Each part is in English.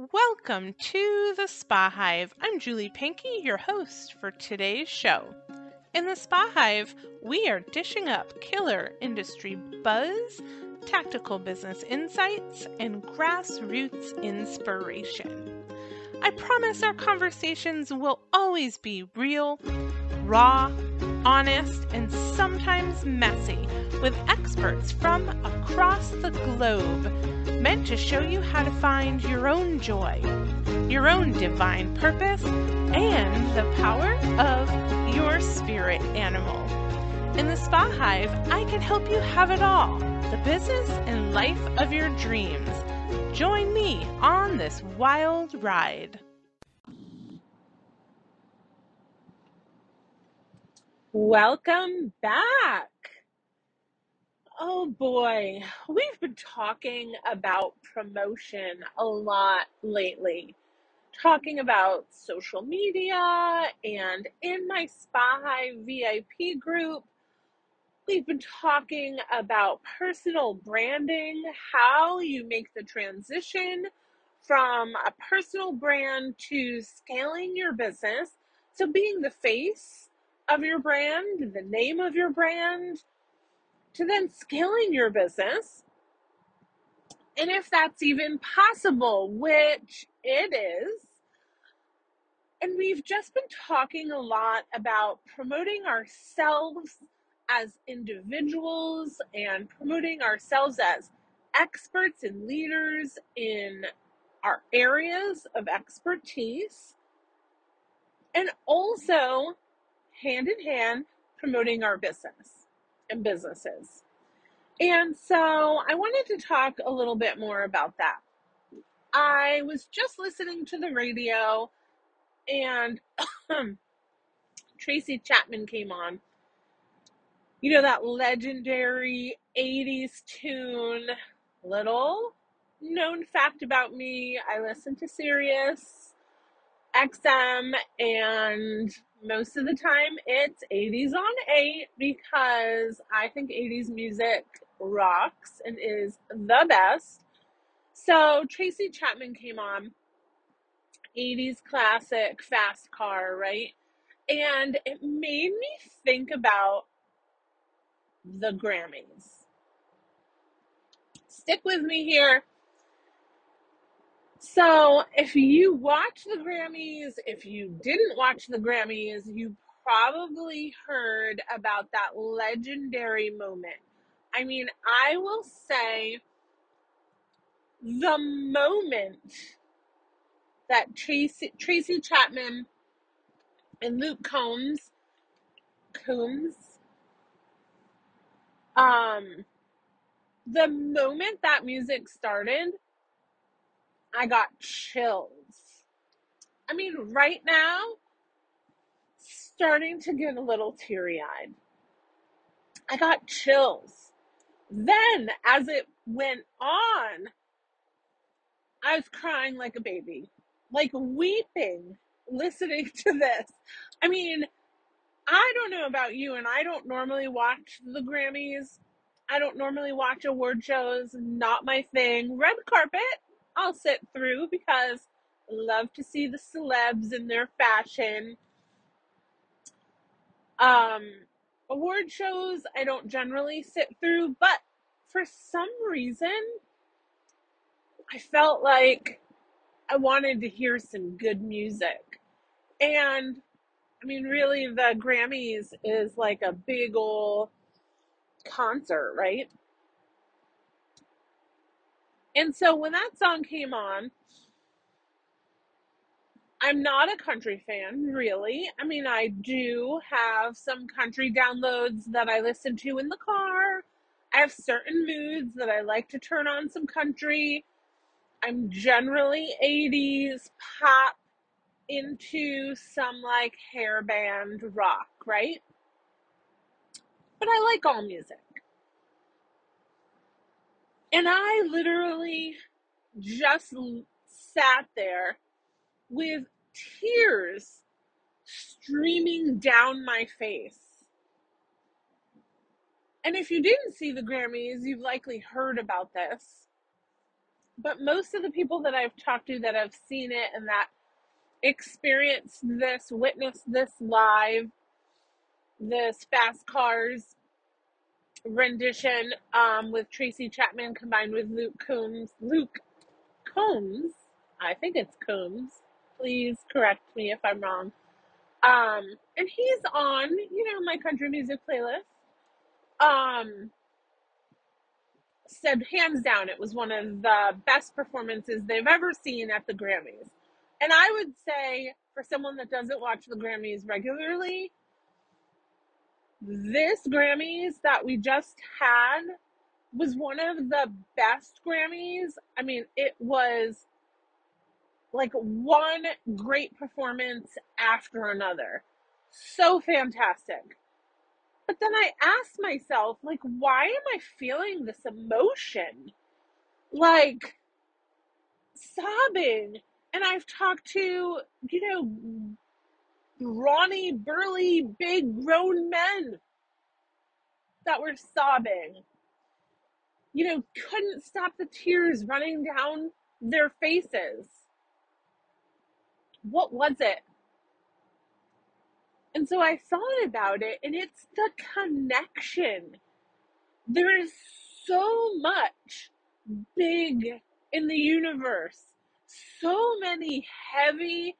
Welcome to the Spa Hive. I'm Julie Pankey, your host for today's show. In the Spa Hive, we are dishing up killer industry buzz, tactical business insights, and grassroots inspiration. I promise our conversations will always be real, raw, honest, and sometimes messy with experts from across the globe meant to show you how to find your own joy, your own divine purpose, and the power of your spirit animal. In the Spa Hive, I can help you have it all the business and life of your dreams. Join me on this wild ride. Welcome back. Oh boy, we've been talking about promotion a lot lately. Talking about social media and in my Spa Hive VIP group, we've been talking about personal branding, how you make the transition from a personal brand to scaling your business. So, being the face of your brand, the name of your brand, to then scaling your business. And if that's even possible, which it is. And we've just been talking a lot about promoting ourselves as individuals and promoting ourselves as experts and leaders in our areas of expertise. And also hand in hand promoting our business and businesses. And so I wanted to talk a little bit more about that. I was just listening to the radio and Tracy Chapman came on. You know, that legendary 80s tune. Little known fact about me I listen to Sirius XM and most of the time it's 80s on 8 because I think 80s music rocks and is the best. So Tracy Chapman came on, 80s classic fast car, right? And it made me think about the Grammys. Stick with me here. So, if you watch the Grammys, if you didn't watch the Grammys, you probably heard about that legendary moment. I mean, I will say the moment that Tracy, Tracy Chapman and Luke Combs, Combs, um, the moment that music started, I got chills. I mean, right now, starting to get a little teary eyed. I got chills. Then, as it went on, I was crying like a baby, like weeping, listening to this. I mean, I don't know about you, and I don't normally watch the Grammys. I don't normally watch award shows, not my thing. Red carpet, I'll sit through because I love to see the celebs in their fashion. Um, award shows I don't generally sit through, but for some reason, I felt like I wanted to hear some good music. And I mean, really, the Grammys is like a big old concert, right? And so when that song came on, I'm not a country fan, really. I mean, I do have some country downloads that I listen to in the car. I have certain moods that I like to turn on some country. I'm generally 80s pop into some like hairband rock, right? But I like all music. And I literally just sat there with tears streaming down my face. And if you didn't see the Grammys, you've likely heard about this. But most of the people that I've talked to that have seen it and that experienced this, witnessed this live, this Fast Cars rendition um, with Tracy Chapman combined with Luke Combs. Luke Combs, I think it's Combs. Please correct me if I'm wrong. Um, and he's on, you know, my country music playlist. Um, said hands down it was one of the best performances they've ever seen at the Grammys. And I would say for someone that doesn't watch the Grammys regularly, this Grammys that we just had was one of the best Grammys. I mean, it was like one great performance after another. So fantastic. But then I asked myself, like, why am I feeling this emotion? Like, sobbing. And I've talked to, you know, brawny, burly, big grown men that were sobbing. You know, couldn't stop the tears running down their faces. What was it? And so I thought about it, and it's the connection. There is so much big in the universe, so many heavy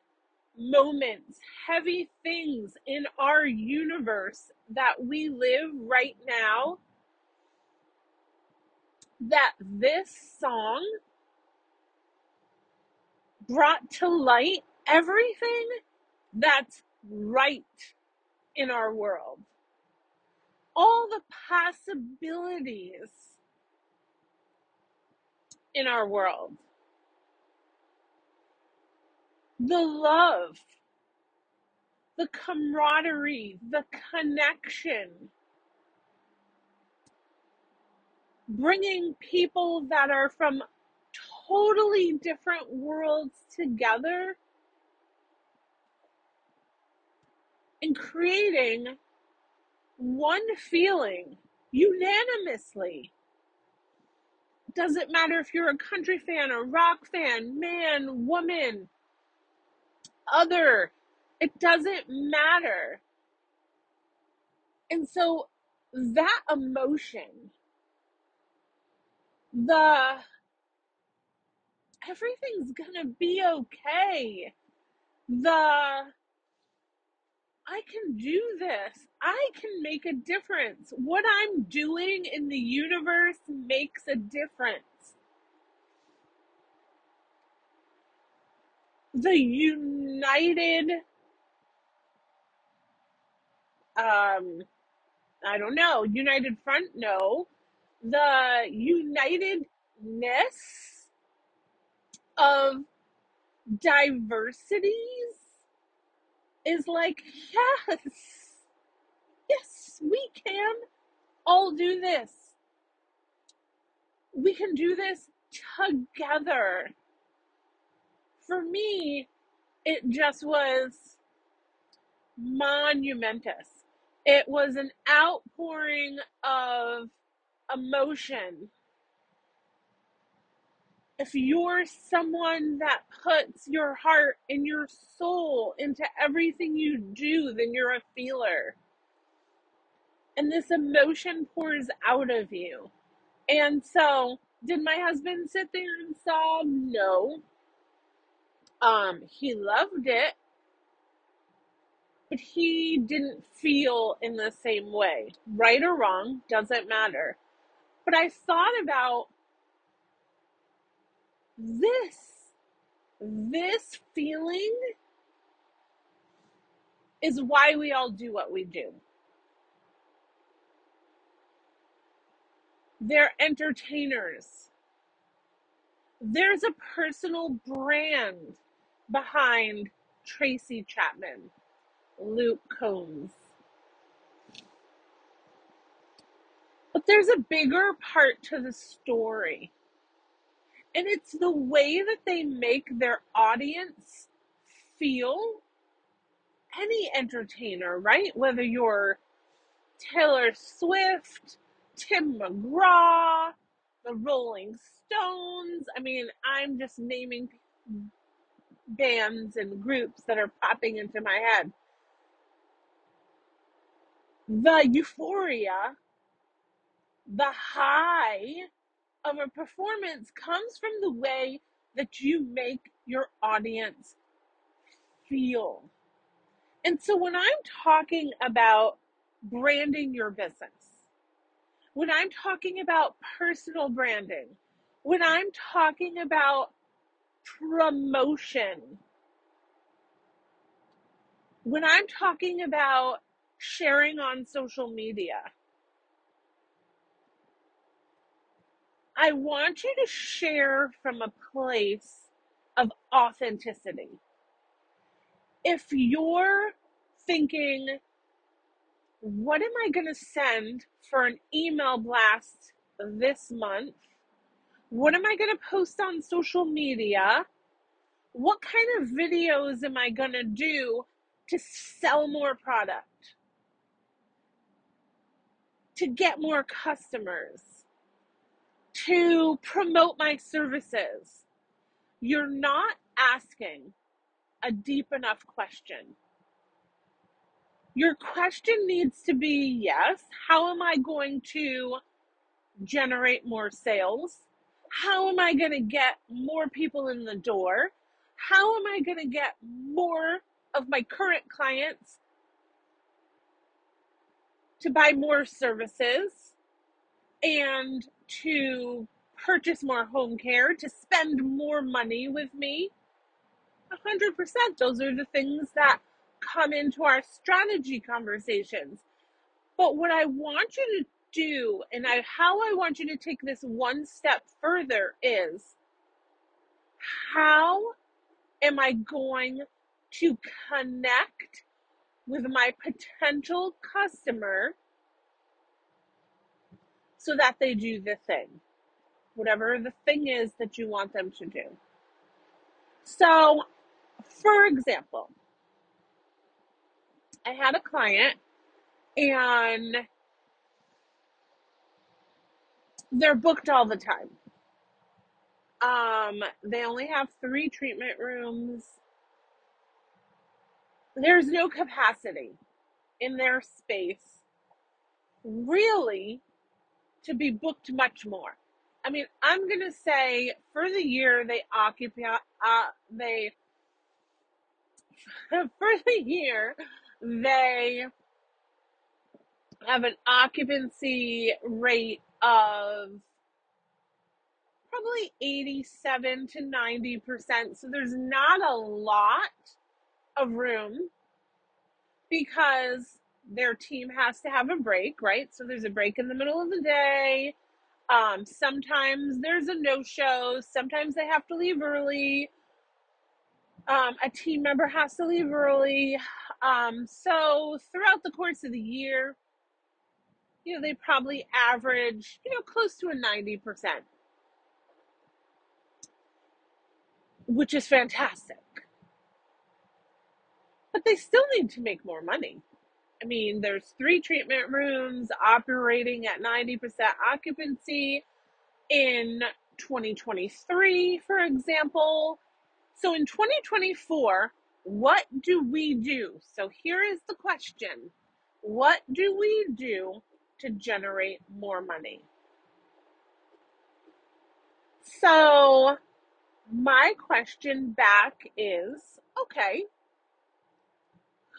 moments, heavy things in our universe that we live right now. That this song brought to light everything that's right in our world. All the possibilities in our world. The love, the camaraderie, the connection. Bringing people that are from totally different worlds together and creating one feeling unanimously. Doesn't matter if you're a country fan, a rock fan, man, woman, other. It doesn't matter. And so that emotion, the everything's gonna be okay, the I can do this. I can make a difference. What I'm doing in the universe makes a difference. The united, um, I don't know, united front, no. The unitedness of diversities is like, yes, yes, we can all do this. We can do this together. For me, it just was monumentous. It was an outpouring of emotion. If you're someone that puts your heart and your soul into everything you do, then you're a feeler. And this emotion pours out of you. And so, did my husband sit there and sob? No. Um, he loved it, but he didn't feel in the same way. Right or wrong, doesn't matter. But I thought about this. This feeling is why we all do what we do. They're entertainers. There's a personal brand behind Tracy Chapman, Luke Combs. But there's a bigger part to the story. And it's the way that they make their audience feel. Any entertainer, right? Whether you're Taylor Swift, Tim McGraw, the Rolling Stones. I mean, I'm just naming bands and groups that are popping into my head. The euphoria, the high of a performance comes from the way that you make your audience feel. And so when I'm talking about branding your business, when I'm talking about personal branding, when I'm talking about promotion, when I'm talking about sharing on social media, I want you to share from a place of authenticity. If you're thinking, what am I going to send for an email blast this month? What am I going to post on social media? What kind of videos am I going to do to sell more product, to get more customers, to promote my services? You're not asking a deep enough question. Your question needs to be yes, how am I going to generate more sales? How am I going to get more people in the door? How am I going to get more of my current clients to buy more services and to purchase more home care, to spend more money with me? 100%. Those are the things that come into our strategy conversations. But what I want you to do and I, how I want you to take this one step further is how am I going to connect with my potential customer so that they do the thing, whatever the thing is that you want them to do. So, for example, I had a client and they're booked all the time. Um, they only have three treatment rooms. There's no capacity in their space really to be booked much more. I mean, I'm gonna say for the year they occupy uh, they for the year they have an occupancy rate of probably 87 to 90 percent. So there's not a lot of room because their team has to have a break, right? So there's a break in the middle of the day. Um, sometimes there's a no show. Sometimes they have to leave early. Um, a team member has to leave early. Um, so throughout the course of the year, you know, they probably average, you know, close to a 90%, which is fantastic. But they still need to make more money. I mean, there's three treatment rooms operating at 90% occupancy in 2023, for example. So in 2024, what do we do? So here is the question What do we do to generate more money? So, my question back is okay,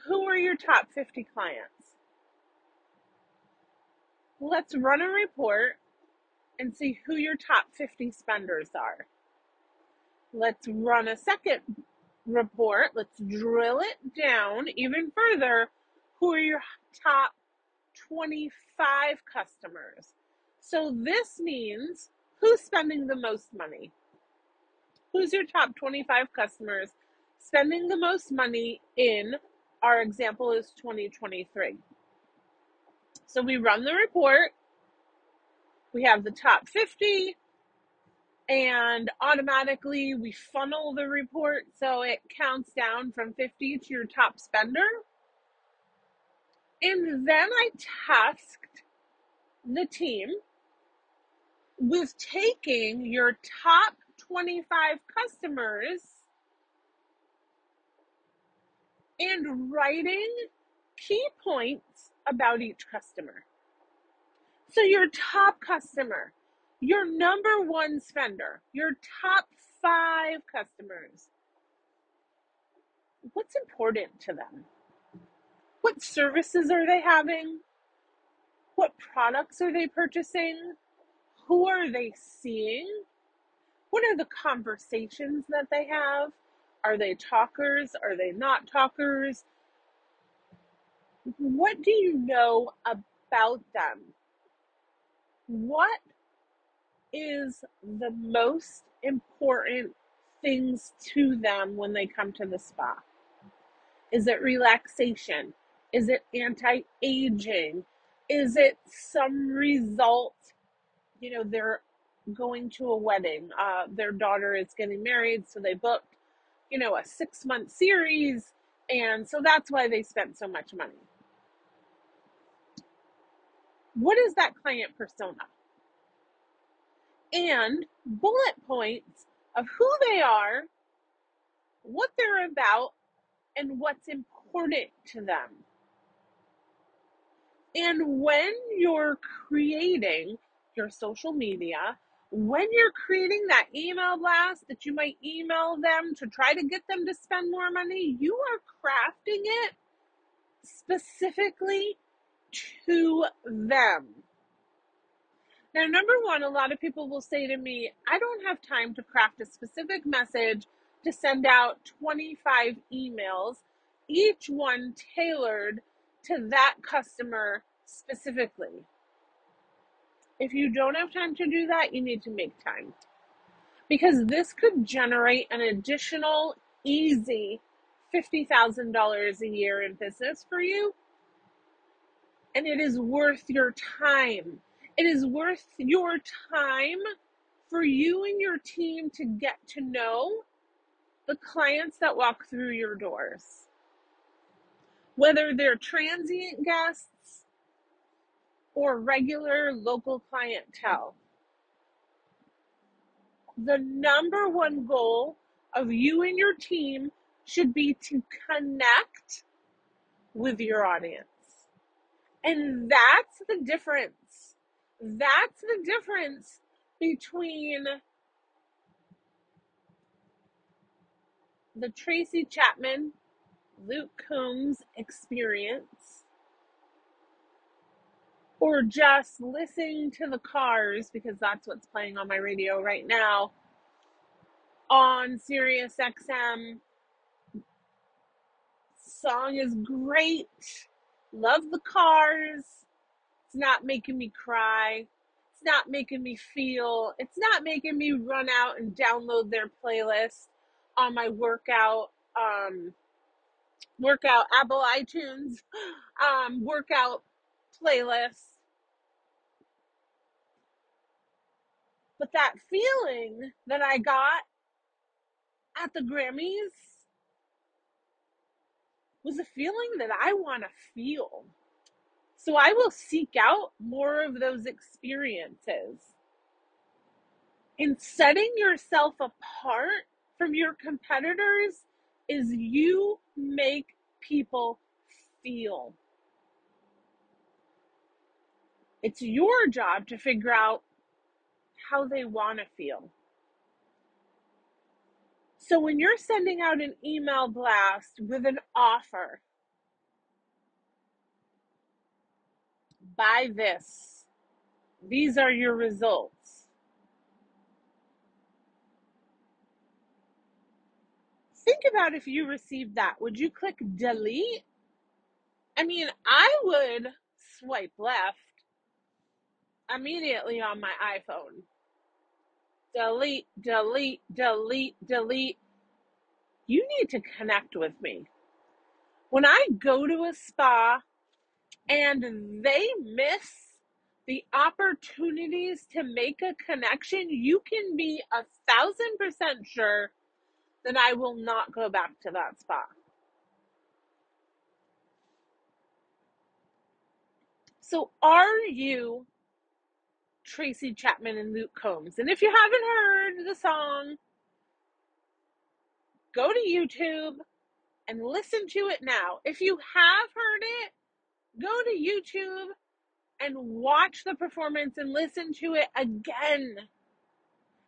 who are your top 50 clients? Let's run a report and see who your top 50 spenders are. Let's run a second report. Let's drill it down even further. Who are your top 25 customers? So this means who's spending the most money? Who's your top 25 customers spending the most money in our example is 2023. So we run the report. We have the top 50 and automatically we funnel the report so it counts down from 50 to your top spender. And then I tasked the team with taking your top 25 customers and writing key points about each customer. So, your top customer, your number one spender, your top five customers, what's important to them? What services are they having? What products are they purchasing? Who are they seeing? What are the conversations that they have? Are they talkers? Are they not talkers? What do you know about them? What is the most important things to them when they come to the spa? Is it relaxation? Is it anti aging? Is it some result? You know, they're going to a wedding. Uh, their daughter is getting married, so they booked, you know, a six month series. And so that's why they spent so much money. What is that client persona? And bullet points of who they are, what they're about, and what's important to them. And when you're creating your social media, when you're creating that email blast that you might email them to try to get them to spend more money, you are crafting it specifically to them. Now, number one, a lot of people will say to me, I don't have time to craft a specific message to send out 25 emails, each one tailored to that customer specifically. If you don't have time to do that, you need to make time. Because this could generate an additional easy $50,000 a year in business for you. And it is worth your time. It is worth your time for you and your team to get to know the clients that walk through your doors. Whether they're transient guests or regular local clientele. The number one goal of you and your team should be to connect with your audience. And that's the difference. That's the difference between the Tracy Chapman, Luke Combs experience or just listening to the cars because that's what's playing on my radio right now on Sirius XM. Song is great. Love the cars. It's not making me cry. It's not making me feel. It's not making me run out and download their playlist on my workout um workout Apple iTunes um workout playlist. But that feeling that I got at the Grammys was a feeling that I want to feel. So I will seek out more of those experiences. And setting yourself apart from your competitors is you make people feel. It's your job to figure out how they want to feel. So when you're sending out an email blast with an offer, buy this. These are your results. Think about if you received that. Would you click delete? I mean, I would swipe left immediately on my iPhone. Delete, delete, delete, delete. You need to connect with me. When I go to a spa and they miss the opportunities to make a connection, you can be a thousand percent sure that I will not go back to that spa. So, are you Tracy Chapman and Luke Combs. And if you haven't heard the song, go to YouTube and listen to it now. If you have heard it, go to YouTube and watch the performance and listen to it again.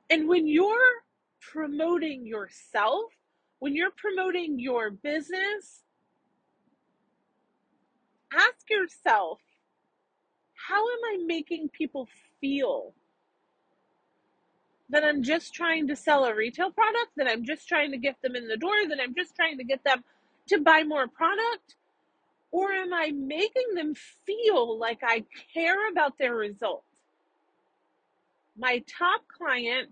And when you're promoting yourself, when you're promoting your business, ask yourself, how am I making people feel? That I'm just trying to sell a retail product, that I'm just trying to get them in the door, that I'm just trying to get them to buy more product? Or am I making them feel like I care about their results? My top client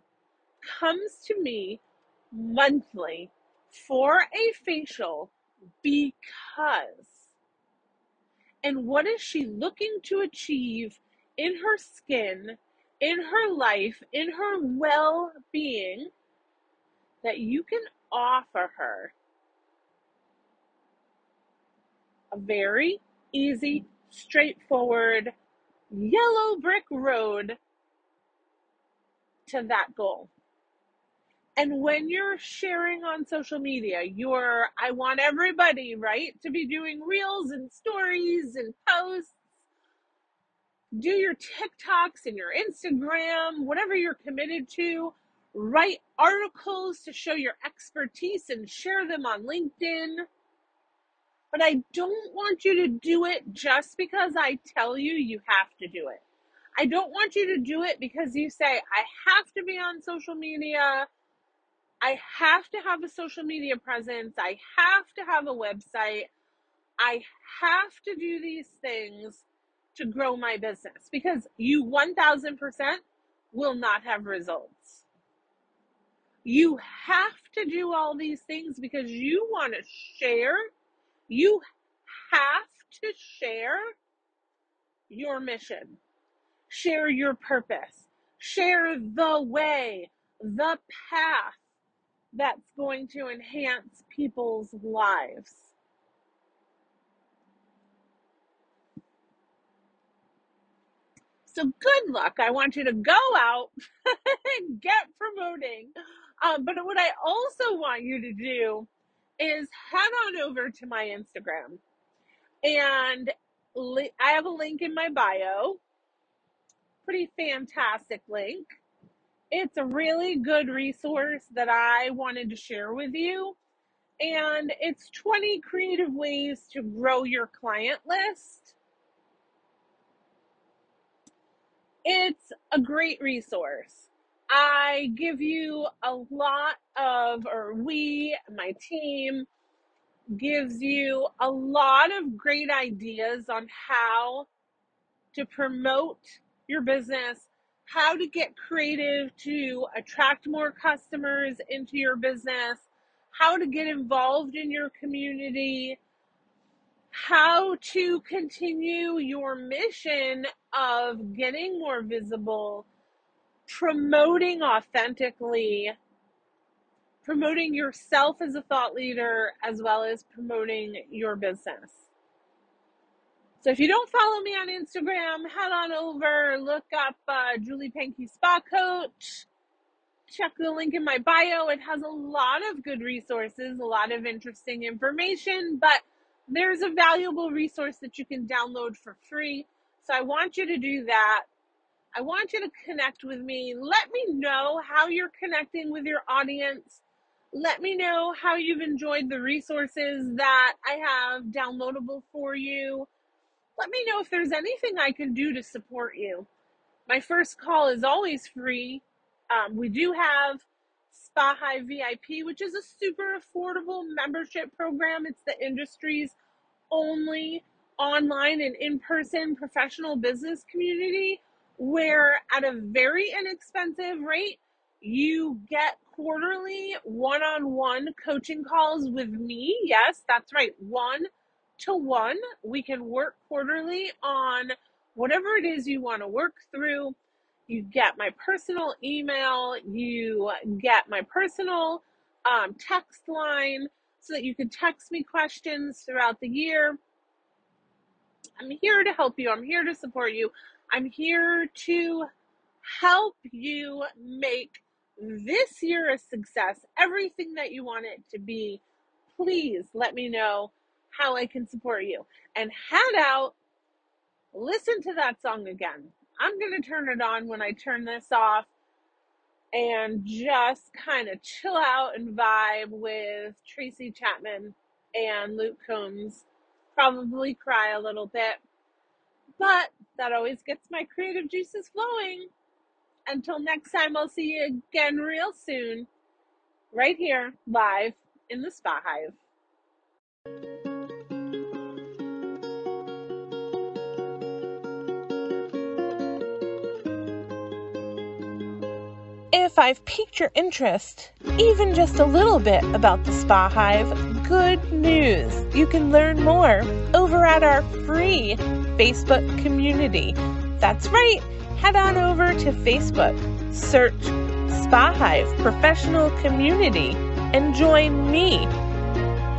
comes to me monthly for a facial because. And what is she looking to achieve in her skin, in her life, in her well being that you can offer her? A very easy, straightforward, yellow brick road to that goal. And when you're sharing on social media, you're, I want everybody, right, to be doing reels and stories and posts. Do your TikToks and your Instagram, whatever you're committed to. Write articles to show your expertise and share them on LinkedIn. But I don't want you to do it just because I tell you you have to do it. I don't want you to do it because you say, I have to be on social media. I have to have a social media presence. I have to have a website. I have to do these things to grow my business because you 1000% will not have results. You have to do all these things because you want to share. You have to share your mission, share your purpose, share the way, the path that's going to enhance people's lives. So good luck. I want you to go out and get promoting. Um, but what I also want you to do is head on over to my Instagram. And li- I have a link in my bio. Pretty fantastic link. It's a really good resource that I wanted to share with you. And it's 20 creative ways to grow your client list. It's a great resource. I give you a lot of, or we, my team, gives you a lot of great ideas on how to promote your business, how to get creative to attract more customers into your business, how to get involved in your community, how to continue your mission of getting more visible, promoting authentically, promoting yourself as a thought leader, as well as promoting your business. So if you don't follow me on Instagram, head on over, look up uh, Julie Pankey Spa Coach. Check the link in my bio. It has a lot of good resources, a lot of interesting information, but there's a valuable resource that you can download for free. So I want you to do that. I want you to connect with me. Let me know how you're connecting with your audience. Let me know how you've enjoyed the resources that I have downloadable for you let me know if there's anything I can do to support you. My first call is always free. Um, we do have Spa Hive VIP, which is a super affordable membership program. It's the industry's only online and in person professional business community where, at a very inexpensive rate, you get quarterly one on one coaching calls with me. Yes, that's right, one to one. We can work quarterly on whatever it is you want to work through. You get my personal email, you get my personal um, text line so that you can text me questions throughout the year. I'm here to help you, I'm here to support you, I'm here to help you make this year a success, everything that you want it to be, please let me know how I can support you. And head out, listen to that song again. I'm going to turn it on when I turn this off and just kind of chill out and vibe with Tracy Chapman and Luke Combs. Probably cry a little bit, but that always gets my creative juices flowing. Until next time, I'll see you again real soon, right here, live in the Spa Hive. If I've piqued your interest, even just a little bit, about the Spa Hive, good news! You can learn more over at our free Facebook community. That's right, head on over to Facebook, search Spa Hive Professional Community, and join me,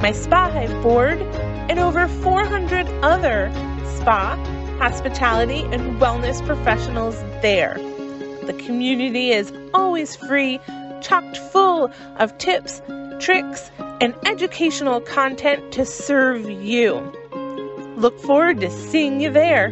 my Spa Hive board, and over 400 other spa, hospitality, and wellness professionals there. The community is always free, chocked full of tips, tricks, and educational content to serve you. Look forward to seeing you there.